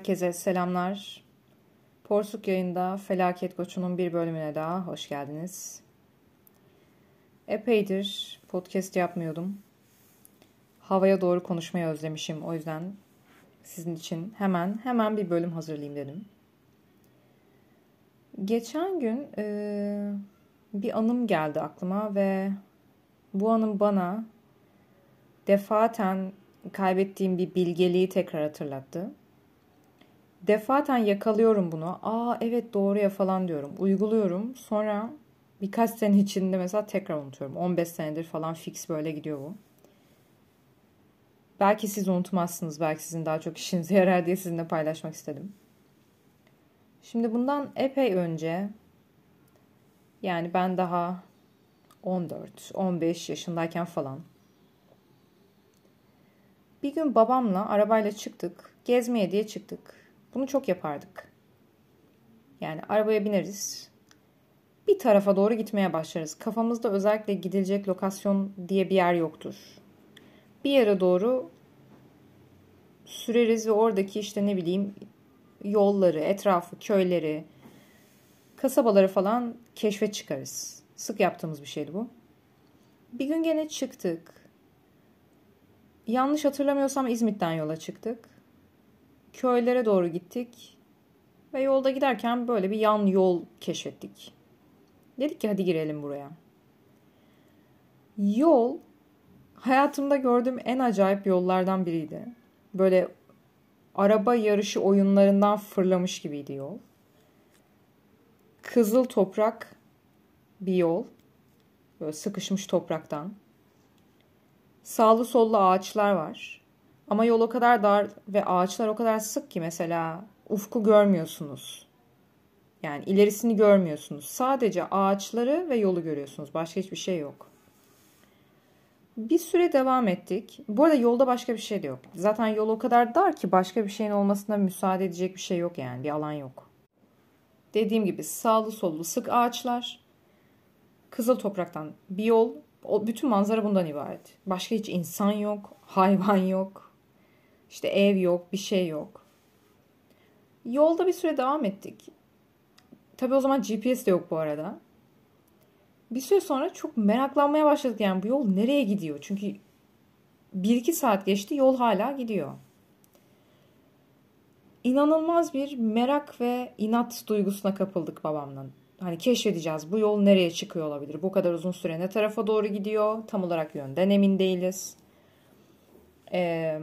Herkese selamlar. Porsuk yayında Felaket Koçu'nun bir bölümüne daha hoş geldiniz. Epeydir podcast yapmıyordum. Havaya doğru konuşmayı özlemişim. O yüzden sizin için hemen hemen bir bölüm hazırlayayım dedim. Geçen gün e, bir anım geldi aklıma ve bu anım bana defaten kaybettiğim bir bilgeliği tekrar hatırlattı. Defaten yakalıyorum bunu. Aa evet doğru ya falan diyorum. Uyguluyorum. Sonra birkaç sene içinde mesela tekrar unutuyorum. 15 senedir falan fix böyle gidiyor bu. Belki siz unutmazsınız. Belki sizin daha çok işinize yarar diye sizinle paylaşmak istedim. Şimdi bundan epey önce yani ben daha 14-15 yaşındayken falan bir gün babamla arabayla çıktık. Gezmeye diye çıktık. Bunu çok yapardık. Yani arabaya bineriz. Bir tarafa doğru gitmeye başlarız. Kafamızda özellikle gidilecek lokasyon diye bir yer yoktur. Bir yere doğru süreriz ve oradaki işte ne bileyim yolları, etrafı, köyleri, kasabaları falan keşfe çıkarız. Sık yaptığımız bir şeydi bu. Bir gün gene çıktık. Yanlış hatırlamıyorsam İzmit'ten yola çıktık. Köylere doğru gittik. Ve yolda giderken böyle bir yan yol keşfettik. Dedik ki hadi girelim buraya. Yol hayatımda gördüğüm en acayip yollardan biriydi. Böyle araba yarışı oyunlarından fırlamış gibiydi yol. Kızıl toprak bir yol. Böyle sıkışmış topraktan. Sağlı sollu ağaçlar var. Ama yol o kadar dar ve ağaçlar o kadar sık ki mesela ufku görmüyorsunuz. Yani ilerisini görmüyorsunuz. Sadece ağaçları ve yolu görüyorsunuz. Başka hiçbir şey yok. Bir süre devam ettik. Bu arada yolda başka bir şey de yok. Zaten yol o kadar dar ki başka bir şeyin olmasına müsaade edecek bir şey yok yani. Bir alan yok. Dediğim gibi sağlı sollu sık ağaçlar. Kızıl topraktan bir yol o bütün manzara bundan ibaret. Başka hiç insan yok, hayvan yok. İşte ev yok, bir şey yok. Yolda bir süre devam ettik. Tabii o zaman GPS de yok bu arada. Bir süre sonra çok meraklanmaya başladık yani bu yol nereye gidiyor? Çünkü 1-2 saat geçti yol hala gidiyor. İnanılmaz bir merak ve inat duygusuna kapıldık babamla hani keşfedeceğiz bu yol nereye çıkıyor olabilir. Bu kadar uzun süre ne tarafa doğru gidiyor tam olarak yönden emin değiliz. Ee,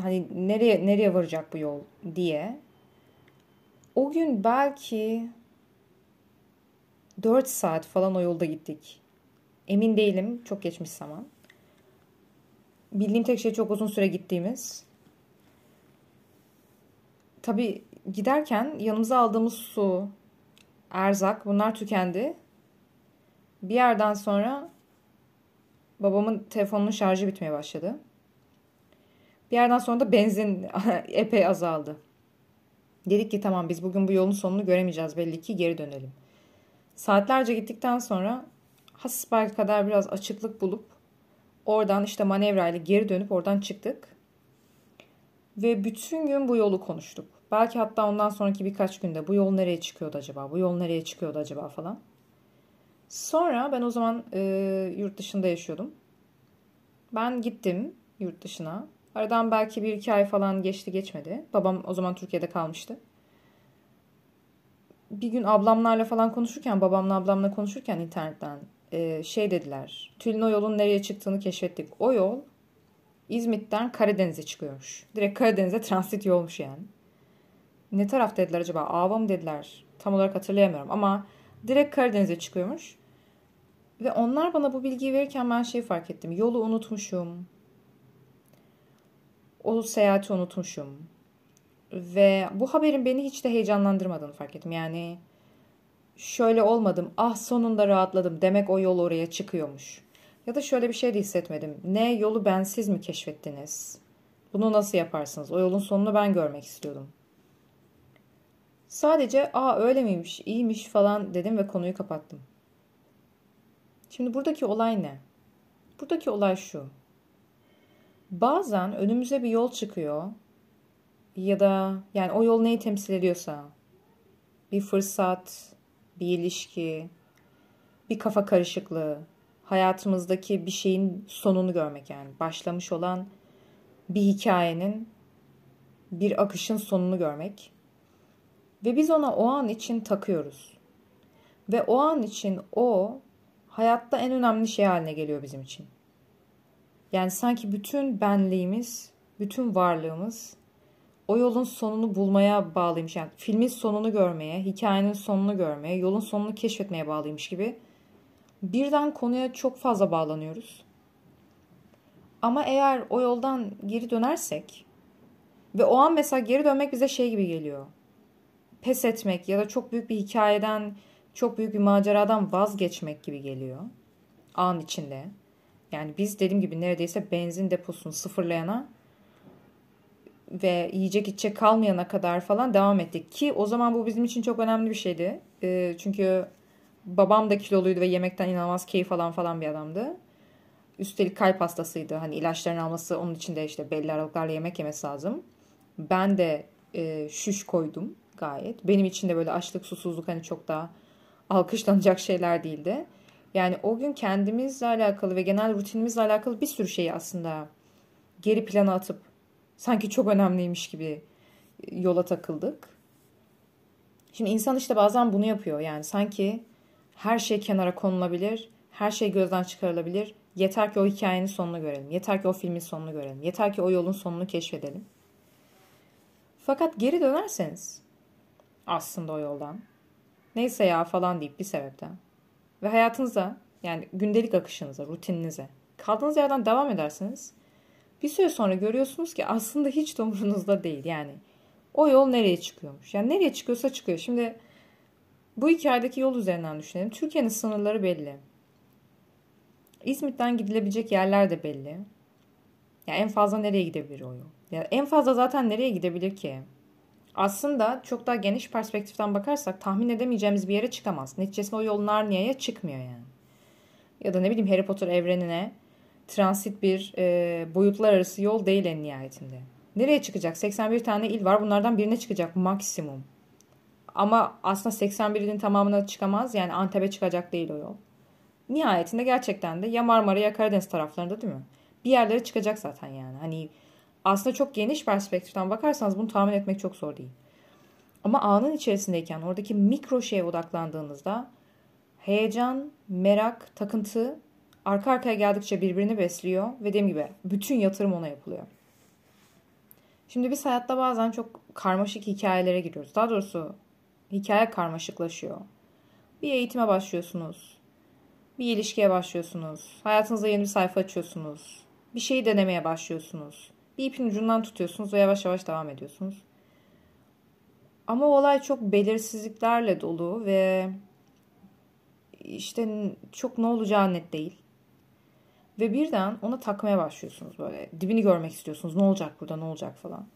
hani nereye nereye varacak bu yol diye. O gün belki 4 saat falan o yolda gittik. Emin değilim. Çok geçmiş zaman. Bildiğim tek şey çok uzun süre gittiğimiz. Tabii giderken yanımıza aldığımız su, erzak bunlar tükendi. Bir yerden sonra babamın telefonunun şarjı bitmeye başladı. Bir yerden sonra da benzin epey azaldı. Dedik ki tamam biz bugün bu yolun sonunu göremeyeceğiz belli ki geri dönelim. Saatlerce gittikten sonra hasbel kadar biraz açıklık bulup oradan işte manevrayla geri dönüp oradan çıktık. Ve bütün gün bu yolu konuştuk. Belki hatta ondan sonraki birkaç günde bu yol nereye çıkıyordu acaba? Bu yol nereye çıkıyordu acaba falan. Sonra ben o zaman e, yurt dışında yaşıyordum. Ben gittim yurt dışına. Aradan belki bir iki ay falan geçti geçmedi. Babam o zaman Türkiye'de kalmıştı. Bir gün ablamlarla falan konuşurken, babamla ablamla konuşurken internetten e, şey dediler. Tülin o yolun nereye çıktığını keşfettik. O yol İzmit'ten Karadeniz'e çıkıyormuş. Direkt Karadeniz'e transit yolmuş yani ne taraf dediler acaba? Ava mı dediler? Tam olarak hatırlayamıyorum ama direkt Karadeniz'e çıkıyormuş. Ve onlar bana bu bilgiyi verirken ben şey fark ettim. Yolu unutmuşum. O seyahati unutmuşum. Ve bu haberin beni hiç de heyecanlandırmadığını fark ettim. Yani şöyle olmadım. Ah sonunda rahatladım. Demek o yol oraya çıkıyormuş. Ya da şöyle bir şey de hissetmedim. Ne yolu bensiz mi keşfettiniz? Bunu nasıl yaparsınız? O yolun sonunu ben görmek istiyordum. Sadece aa öyle miymiş, iyiymiş falan dedim ve konuyu kapattım. Şimdi buradaki olay ne? Buradaki olay şu. Bazen önümüze bir yol çıkıyor ya da yani o yol neyi temsil ediyorsa bir fırsat, bir ilişki, bir kafa karışıklığı, hayatımızdaki bir şeyin sonunu görmek yani başlamış olan bir hikayenin bir akışın sonunu görmek ve biz ona o an için takıyoruz. Ve o an için o hayatta en önemli şey haline geliyor bizim için. Yani sanki bütün benliğimiz, bütün varlığımız o yolun sonunu bulmaya bağlıymış. Yani filmin sonunu görmeye, hikayenin sonunu görmeye, yolun sonunu keşfetmeye bağlıymış gibi. Birden konuya çok fazla bağlanıyoruz. Ama eğer o yoldan geri dönersek ve o an mesela geri dönmek bize şey gibi geliyor. Pes etmek ya da çok büyük bir hikayeden, çok büyük bir maceradan vazgeçmek gibi geliyor. An içinde. Yani biz dediğim gibi neredeyse benzin deposunu sıfırlayana ve yiyecek içecek kalmayana kadar falan devam ettik. Ki o zaman bu bizim için çok önemli bir şeydi. E, çünkü babam da kiloluydu ve yemekten inanılmaz keyif alan falan bir adamdı. Üstelik kalp hastasıydı. Hani ilaçlarını alması onun için de işte belli aralıklarla yemek yemesi lazım. Ben de e, şüş koydum gayet. Benim için de böyle açlık, susuzluk hani çok daha alkışlanacak şeyler değildi. Yani o gün kendimizle alakalı ve genel rutinimizle alakalı bir sürü şeyi aslında geri plana atıp sanki çok önemliymiş gibi yola takıldık. Şimdi insan işte bazen bunu yapıyor. Yani sanki her şey kenara konulabilir, her şey gözden çıkarılabilir. Yeter ki o hikayenin sonunu görelim. Yeter ki o filmin sonunu görelim. Yeter ki o yolun sonunu keşfedelim. Fakat geri dönerseniz aslında o yoldan neyse ya falan deyip bir sebepten ve hayatınıza yani gündelik akışınıza, rutininize kaldığınız yerden devam ederseniz bir süre sonra görüyorsunuz ki aslında hiç de umurunuzda değil. Yani o yol nereye çıkıyormuş? Yani nereye çıkıyorsa çıkıyor. Şimdi bu hikayedeki yol üzerinden düşünelim. Türkiye'nin sınırları belli. İzmit'ten gidilebilecek yerler de belli. Yani en fazla nereye gidebilir o yol? Yani en fazla zaten nereye gidebilir ki? Aslında çok daha geniş perspektiften bakarsak tahmin edemeyeceğimiz bir yere çıkamaz. Neticesinde o yol Narnia'ya çıkmıyor yani. Ya da ne bileyim Harry Potter evrenine transit bir e, boyutlar arası yol değil en nihayetinde. Nereye çıkacak? 81 tane il var. Bunlardan birine çıkacak maksimum. Ama aslında 81 ilin tamamına çıkamaz. Yani Antep'e çıkacak değil o yol. Nihayetinde gerçekten de ya Marmara ya Karadeniz taraflarında değil mi? Bir yerlere çıkacak zaten yani. Hani aslında çok geniş perspektiften bakarsanız bunu tahmin etmek çok zor değil. Ama anın içerisindeyken oradaki mikro şeye odaklandığınızda heyecan, merak, takıntı arka arkaya geldikçe birbirini besliyor ve dediğim gibi bütün yatırım ona yapılıyor. Şimdi biz hayatta bazen çok karmaşık hikayelere giriyoruz. Daha doğrusu hikaye karmaşıklaşıyor. Bir eğitime başlıyorsunuz. Bir ilişkiye başlıyorsunuz. Hayatınızda yeni bir sayfa açıyorsunuz. Bir şeyi denemeye başlıyorsunuz. Bir ipin ucundan tutuyorsunuz ve yavaş yavaş devam ediyorsunuz. Ama olay çok belirsizliklerle dolu ve işte çok ne olacağı net değil. Ve birden ona takmaya başlıyorsunuz böyle. Dibini görmek istiyorsunuz. Ne olacak burada ne olacak falan.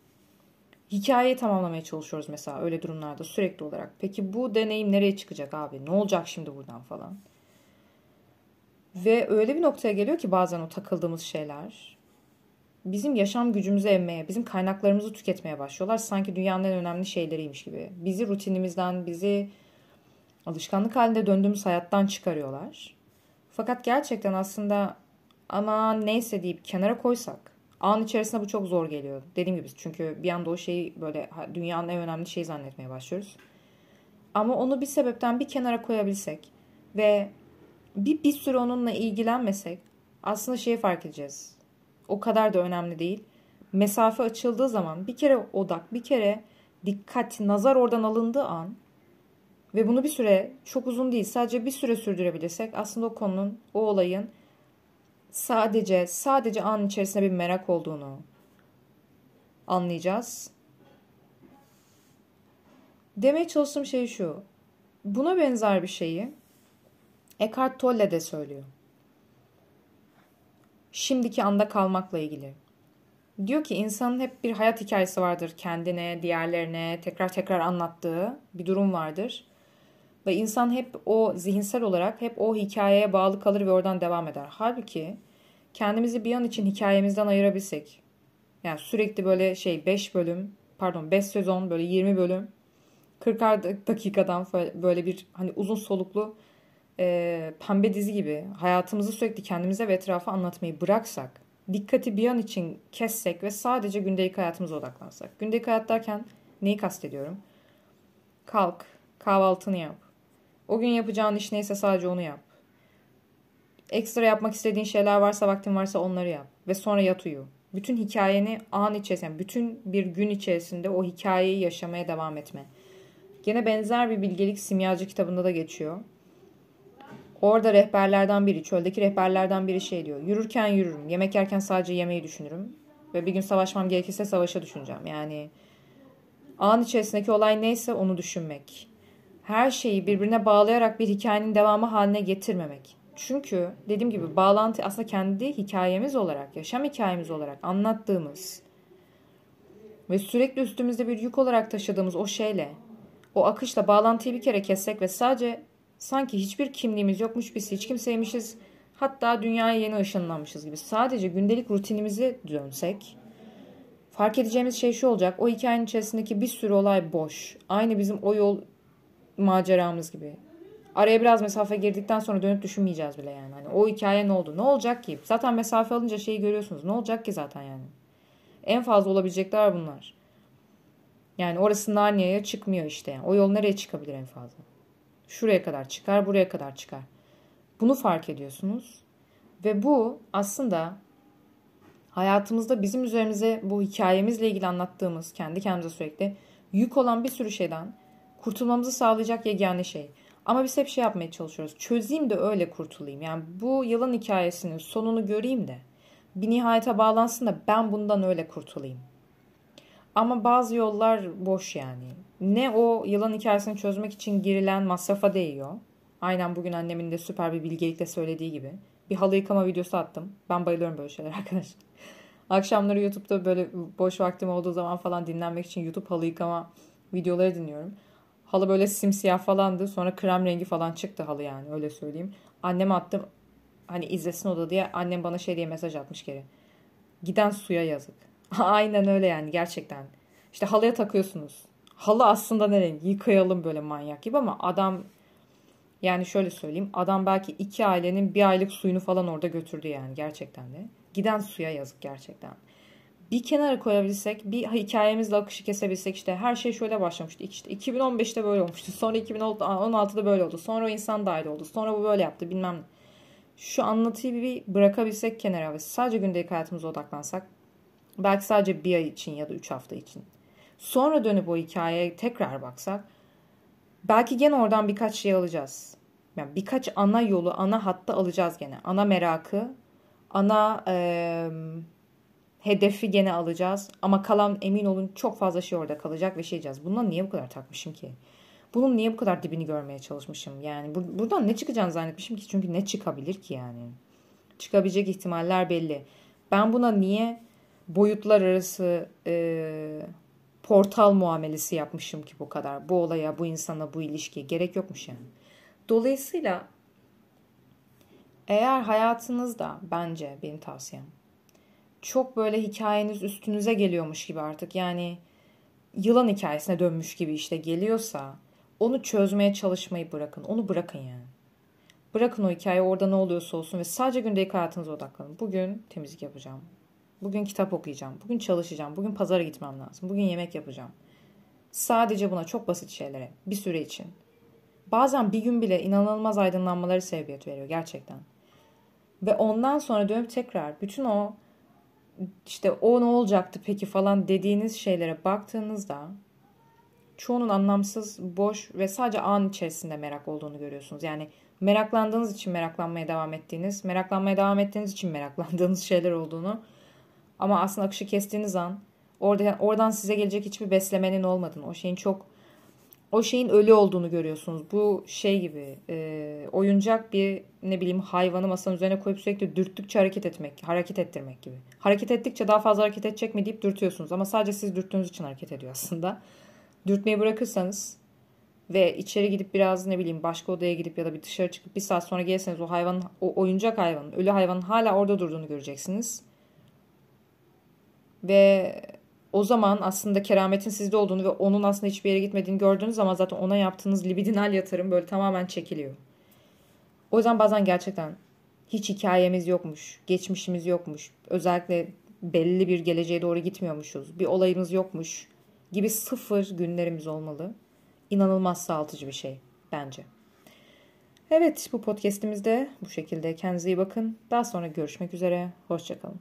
Hikayeyi tamamlamaya çalışıyoruz mesela öyle durumlarda sürekli olarak. Peki bu deneyim nereye çıkacak abi? Ne olacak şimdi buradan falan. Ve öyle bir noktaya geliyor ki bazen o takıldığımız şeyler bizim yaşam gücümüzü emmeye, bizim kaynaklarımızı tüketmeye başlıyorlar. Sanki dünyanın en önemli şeyleriymiş gibi. Bizi rutinimizden, bizi alışkanlık halinde döndüğümüz hayattan çıkarıyorlar. Fakat gerçekten aslında ama neyse deyip kenara koysak an içerisinde bu çok zor geliyor. Dediğim gibi çünkü bir anda o şeyi böyle dünyanın en önemli şeyi zannetmeye başlıyoruz. Ama onu bir sebepten bir kenara koyabilsek ve bir, bir süre onunla ilgilenmesek aslında şeyi fark edeceğiz o kadar da önemli değil. Mesafe açıldığı zaman bir kere odak, bir kere dikkat, nazar oradan alındığı an ve bunu bir süre çok uzun değil sadece bir süre sürdürebilirsek aslında o konunun, o olayın sadece sadece an içerisinde bir merak olduğunu anlayacağız. Demeye çalıştığım şey şu. Buna benzer bir şeyi Eckhart Tolle de söylüyor şimdiki anda kalmakla ilgili. Diyor ki insanın hep bir hayat hikayesi vardır kendine, diğerlerine tekrar tekrar anlattığı bir durum vardır. Ve insan hep o zihinsel olarak hep o hikayeye bağlı kalır ve oradan devam eder. Halbuki kendimizi bir an için hikayemizden ayırabilsek, yani sürekli böyle şey 5 bölüm pardon 5 sezon böyle 20 bölüm 40 dakikadan böyle bir hani uzun soluklu e, pembe dizi gibi hayatımızı sürekli kendimize ve etrafa anlatmayı bıraksak, dikkati bir an için kessek ve sadece gündelik hayatımıza odaklansak. Gündelik hayat derken neyi kastediyorum? Kalk, kahvaltını yap. O gün yapacağın iş neyse sadece onu yap. Ekstra yapmak istediğin şeyler varsa, vaktin varsa onları yap. Ve sonra yat uyu. Bütün hikayeni an içerisinde, bütün bir gün içerisinde o hikayeyi yaşamaya devam etme. Gene benzer bir bilgelik simyacı kitabında da geçiyor. Orada rehberlerden biri, çöldeki rehberlerden biri şey diyor. Yürürken yürürüm, yemek yerken sadece yemeği düşünürüm. Ve bir gün savaşmam gerekirse savaşa düşüneceğim. Yani an içerisindeki olay neyse onu düşünmek. Her şeyi birbirine bağlayarak bir hikayenin devamı haline getirmemek. Çünkü dediğim gibi bağlantı aslında kendi hikayemiz olarak, yaşam hikayemiz olarak anlattığımız ve sürekli üstümüzde bir yük olarak taşıdığımız o şeyle, o akışla bağlantıyı bir kere kessek ve sadece sanki hiçbir kimliğimiz yokmuş biz hiç kimseymişiz, hatta dünyaya yeni ışınlanmışız gibi sadece gündelik rutinimizi dönsek, fark edeceğimiz şey şu olacak, o hikayenin içerisindeki bir sürü olay boş. Aynı bizim o yol maceramız gibi. Araya biraz mesafe girdikten sonra dönüp düşünmeyeceğiz bile yani. Hani o hikaye ne oldu? Ne olacak ki? Zaten mesafe alınca şeyi görüyorsunuz. Ne olacak ki zaten yani? En fazla olabilecekler bunlar. Yani orası Narnia'ya çıkmıyor işte. O yol nereye çıkabilir en fazla? Şuraya kadar çıkar, buraya kadar çıkar. Bunu fark ediyorsunuz. Ve bu aslında hayatımızda bizim üzerimize bu hikayemizle ilgili anlattığımız, kendi kendimize sürekli yük olan bir sürü şeyden kurtulmamızı sağlayacak yegane şey. Ama biz hep şey yapmaya çalışıyoruz. Çözeyim de öyle kurtulayım. Yani bu yılın hikayesinin sonunu göreyim de bir nihayete bağlansın da ben bundan öyle kurtulayım. Ama bazı yollar boş yani. Ne o yılan hikayesini çözmek için girilen masrafa değiyor. Aynen bugün annemin de süper bir bilgelikle söylediği gibi. Bir halı yıkama videosu attım. Ben bayılıyorum böyle şeyler arkadaşlar. Akşamları YouTube'da böyle boş vaktim olduğu zaman falan dinlenmek için YouTube halı yıkama videoları dinliyorum. Halı böyle simsiyah falandı. Sonra krem rengi falan çıktı halı yani öyle söyleyeyim. Anneme attım. Hani izlesin o da diye annem bana şey diye mesaj atmış geri. Giden suya yazık. Aynen öyle yani gerçekten. İşte halıya takıyorsunuz. Halı aslında ne renk? Yıkayalım böyle manyak gibi ama adam yani şöyle söyleyeyim. Adam belki iki ailenin bir aylık suyunu falan orada götürdü yani gerçekten de. Giden suya yazık gerçekten bir kenara koyabilsek, bir hikayemizle akışı kesebilsek işte her şey şöyle başlamıştı. İşte 2015'te böyle olmuştu. Sonra 2016'da böyle oldu. Sonra o insan dahil oldu. Sonra bu böyle yaptı bilmem ne. Şu anlatıyı bir bırakabilsek kenara ve sadece gündelik hayatımıza odaklansak belki sadece bir ay için ya da üç hafta için. Sonra dönüp o hikayeye tekrar baksak belki gene oradan birkaç şey alacağız. Yani birkaç ana yolu, ana hatta alacağız gene. Ana merakı, ana... Ee, hedefi gene alacağız. Ama kalan emin olun çok fazla şey orada kalacak ve şey diyeceğiz. Bundan niye bu kadar takmışım ki? Bunun niye bu kadar dibini görmeye çalışmışım? Yani bur- buradan ne çıkacağını zannetmişim ki. Çünkü ne çıkabilir ki yani? Çıkabilecek ihtimaller belli. Ben buna niye boyutlar arası e, portal muamelesi yapmışım ki bu kadar? Bu olaya, bu insana, bu ilişkiye gerek yokmuş yani. Dolayısıyla eğer hayatınızda bence benim tavsiyem çok böyle hikayeniz üstünüze geliyormuş gibi artık yani yılan hikayesine dönmüş gibi işte geliyorsa onu çözmeye çalışmayı bırakın. Onu bırakın yani. Bırakın o hikaye orada ne oluyorsa olsun ve sadece gündelik hayatınıza odaklanın. Bugün temizlik yapacağım. Bugün kitap okuyacağım. Bugün çalışacağım. Bugün pazara gitmem lazım. Bugün yemek yapacağım. Sadece buna çok basit şeylere bir süre için. Bazen bir gün bile inanılmaz aydınlanmaları sebebiyet veriyor gerçekten. Ve ondan sonra dönüp tekrar bütün o işte o ne olacaktı peki falan dediğiniz şeylere baktığınızda çoğunun anlamsız, boş ve sadece an içerisinde merak olduğunu görüyorsunuz. Yani meraklandığınız için meraklanmaya devam ettiğiniz, meraklanmaya devam ettiğiniz için meraklandığınız şeyler olduğunu ama aslında akışı kestiğiniz an orada oradan size gelecek hiçbir beslemenin olmadığını, o şeyin çok o şeyin ölü olduğunu görüyorsunuz. Bu şey gibi e, oyuncak bir ne bileyim hayvanı masanın üzerine koyup sürekli dürttükçe hareket etmek, hareket ettirmek gibi. Hareket ettikçe daha fazla hareket edecek mi deyip dürtüyorsunuz ama sadece siz dürttüğünüz için hareket ediyor aslında. Dürtmeyi bırakırsanız ve içeri gidip biraz ne bileyim başka odaya gidip ya da bir dışarı çıkıp bir saat sonra gelirseniz o hayvanın, o oyuncak hayvanın, ölü hayvanın hala orada durduğunu göreceksiniz. Ve o zaman aslında kerametin sizde olduğunu ve onun aslında hiçbir yere gitmediğini gördüğünüz zaman zaten ona yaptığınız libidinal yatırım böyle tamamen çekiliyor. O yüzden bazen gerçekten hiç hikayemiz yokmuş, geçmişimiz yokmuş, özellikle belli bir geleceğe doğru gitmiyormuşuz, bir olayımız yokmuş gibi sıfır günlerimiz olmalı. İnanılmaz sağaltıcı bir şey bence. Evet bu podcastimizde bu şekilde. Kendinize iyi bakın. Daha sonra görüşmek üzere. Hoşçakalın.